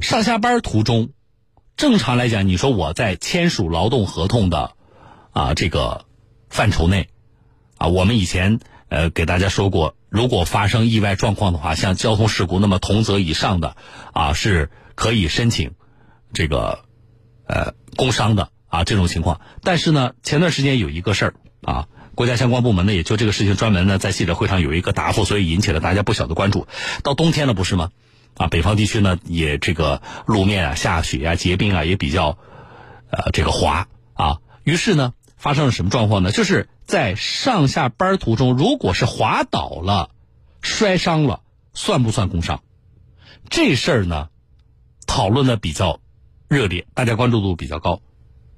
上下班途中，正常来讲，你说我在签署劳动合同的啊这个范畴内啊，我们以前呃给大家说过，如果发生意外状况的话，像交通事故，那么同责以上的啊是可以申请这个呃工伤的啊这种情况。但是呢，前段时间有一个事儿啊。国家相关部门呢，也就这个事情专门呢在记者会上有一个答复，所以引起了大家不小的关注。到冬天了，不是吗？啊，北方地区呢也这个路面啊下雪啊结冰啊也比较，呃这个滑啊。于是呢发生了什么状况呢？就是在上下班途中，如果是滑倒了、摔伤了，算不算工伤？这事儿呢讨论的比较热烈，大家关注度比较高。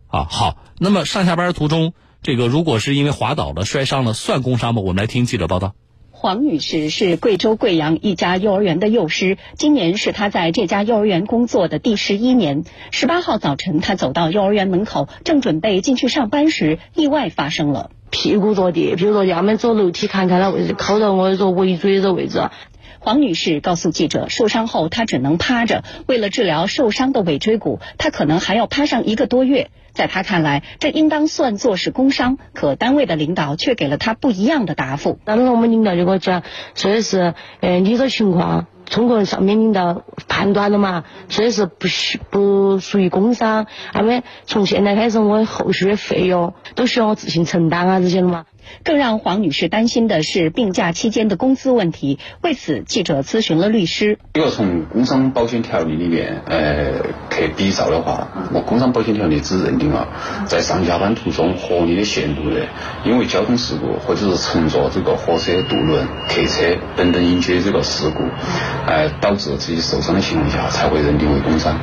啊，好，那么上下班途中。这个如果是因为滑倒了摔伤了，算工伤吗？我们来听记者报道。黄女士是贵州贵阳一家幼儿园的幼师，今年是她在这家幼儿园工作的第十一年。十八号早晨，她走到幼儿园门口，正准备进去上班时，意外发生了，屁股着地，屁股着地，我们走楼梯看看那位置，靠到我这尾椎这位置。黄女士告诉记者，受伤后她只能趴着，为了治疗受伤的尾椎骨，她可能还要趴上一个多月。在她看来，这应当算作是工伤，可单位的领导却给了她不一样的答复。当时我们领导就跟我讲，说的是，呃，你这情况，通过上面领导判断了嘛，所以是不需不属于工伤，那么从现在开始，我后续的费用都需要我自行承担啊，这些了嘛。更让黄女士担心的是病假期间的工资问题。为此，记者咨询了律师。如果从工伤保险条例里面，呃，去比照的话，我工伤保险条例只认定了在上下班途中合理的限度内，因为交通事故或者是乘坐这个火车、渡轮、客车等等引起的这个事故，呃，导致自己受伤的情况下，才会认定为工伤。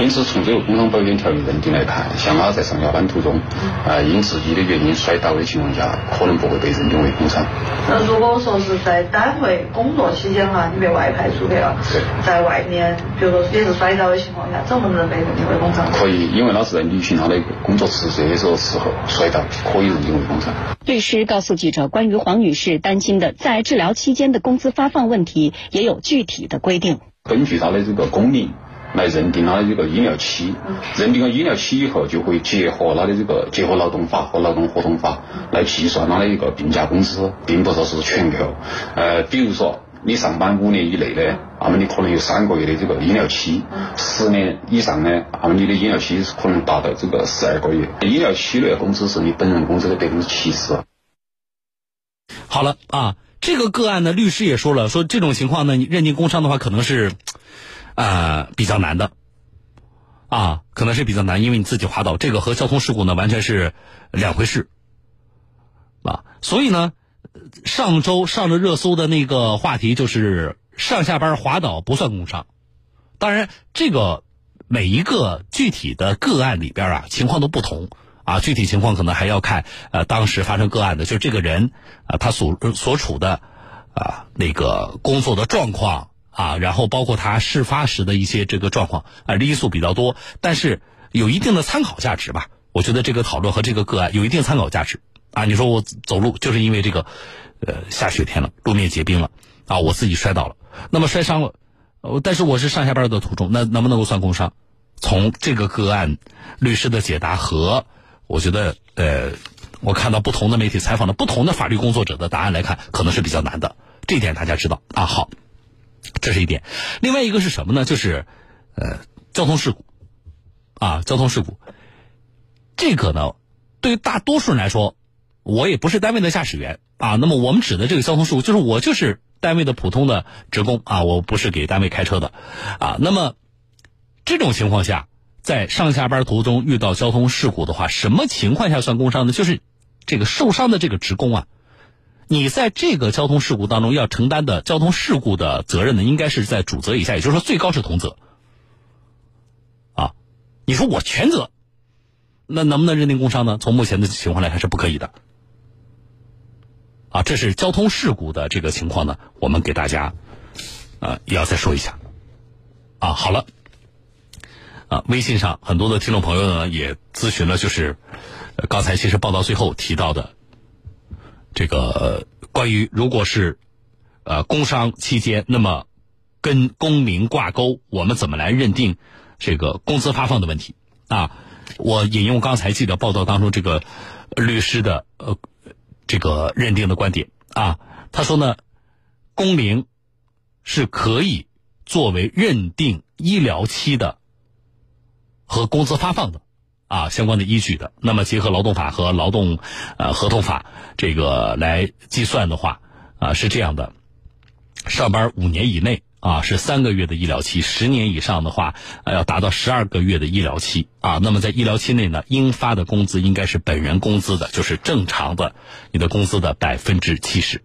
因此，从这个工伤保险条例认定来看，像他在上下班途中，呃，因自己的原因摔倒的情况下。可能不会被认定为工伤。那如果说是在单位工作期间哈，你被外派出去了，在外面，比如说也是摔倒的情况下，怎么能被认定为工伤？可以，因为他是在履行他的工作职责的时候时候摔倒，可以认定为工伤。律师告诉记者，关于黄女士担心的在治疗期间的工资发放问题，也有具体的规定。根据他的这个工龄。来认定他的这个医疗期，认定了医疗期以后，就会结合他的这个结合劳动法和劳动合同法来计算他的一个病假工资，并不说是全扣。呃，比如说你上班五年以内呢，那么你可能有三个月的这个医疗期；十年以上呢，那么你的医疗期是可能达到这个十二个月。医疗期内工资是你本人工资的百分之七十。好了啊，这个个案呢，律师也说了，说这种情况呢，你认定工伤的话，可能是。啊，比较难的，啊，可能是比较难，因为你自己滑倒，这个和交通事故呢完全是两回事，啊，所以呢，上周上了热搜的那个话题就是上下班滑倒不算工伤，当然这个每一个具体的个案里边啊情况都不同，啊，具体情况可能还要看呃当时发生个案的就是这个人啊他所所处的啊那个工作的状况。啊，然后包括他事发时的一些这个状况啊，因素比较多，但是有一定的参考价值吧。我觉得这个讨论和这个个案有一定参考价值啊。你说我走路就是因为这个，呃，下雪天了，路面结冰了啊，我自己摔倒了，那么摔伤了，呃但是我是上下班的途中，那能不能够算工伤？从这个个案律师的解答和我觉得呃，我看到不同的媒体采访的不同的法律工作者的答案来看，可能是比较难的。这一点大家知道啊。好。这是一点，另外一个是什么呢？就是，呃，交通事故，啊，交通事故，这个呢，对于大多数人来说，我也不是单位的驾驶员啊。那么我们指的这个交通事故，就是我就是单位的普通的职工啊，我不是给单位开车的，啊。那么这种情况下，在上下班途中遇到交通事故的话，什么情况下算工伤呢？就是这个受伤的这个职工啊。你在这个交通事故当中要承担的交通事故的责任呢，应该是在主责以下，也就是说最高是同责。啊，你说我全责，那能不能认定工伤呢？从目前的情况来看是不可以的。啊，这是交通事故的这个情况呢，我们给大家啊也要再说一下。啊，好了，啊，微信上很多的听众朋友呢也咨询了，就是刚才其实报道最后提到的。这个关于如果是，呃，工伤期间，那么跟工龄挂钩，我们怎么来认定这个工资发放的问题啊？我引用刚才记者报道当中这个律师的呃这个认定的观点啊，他说呢，工龄是可以作为认定医疗期的和工资发放的啊相关的依据的。那么结合劳动法和劳动呃合同法这个来计算的话啊是这样的，上班五年以内。啊，是三个月的医疗期，十年以上的话，呃，要达到十二个月的医疗期啊。那么在医疗期内呢，应发的工资应该是本人工资的，就是正常的你的工资的百分之七十。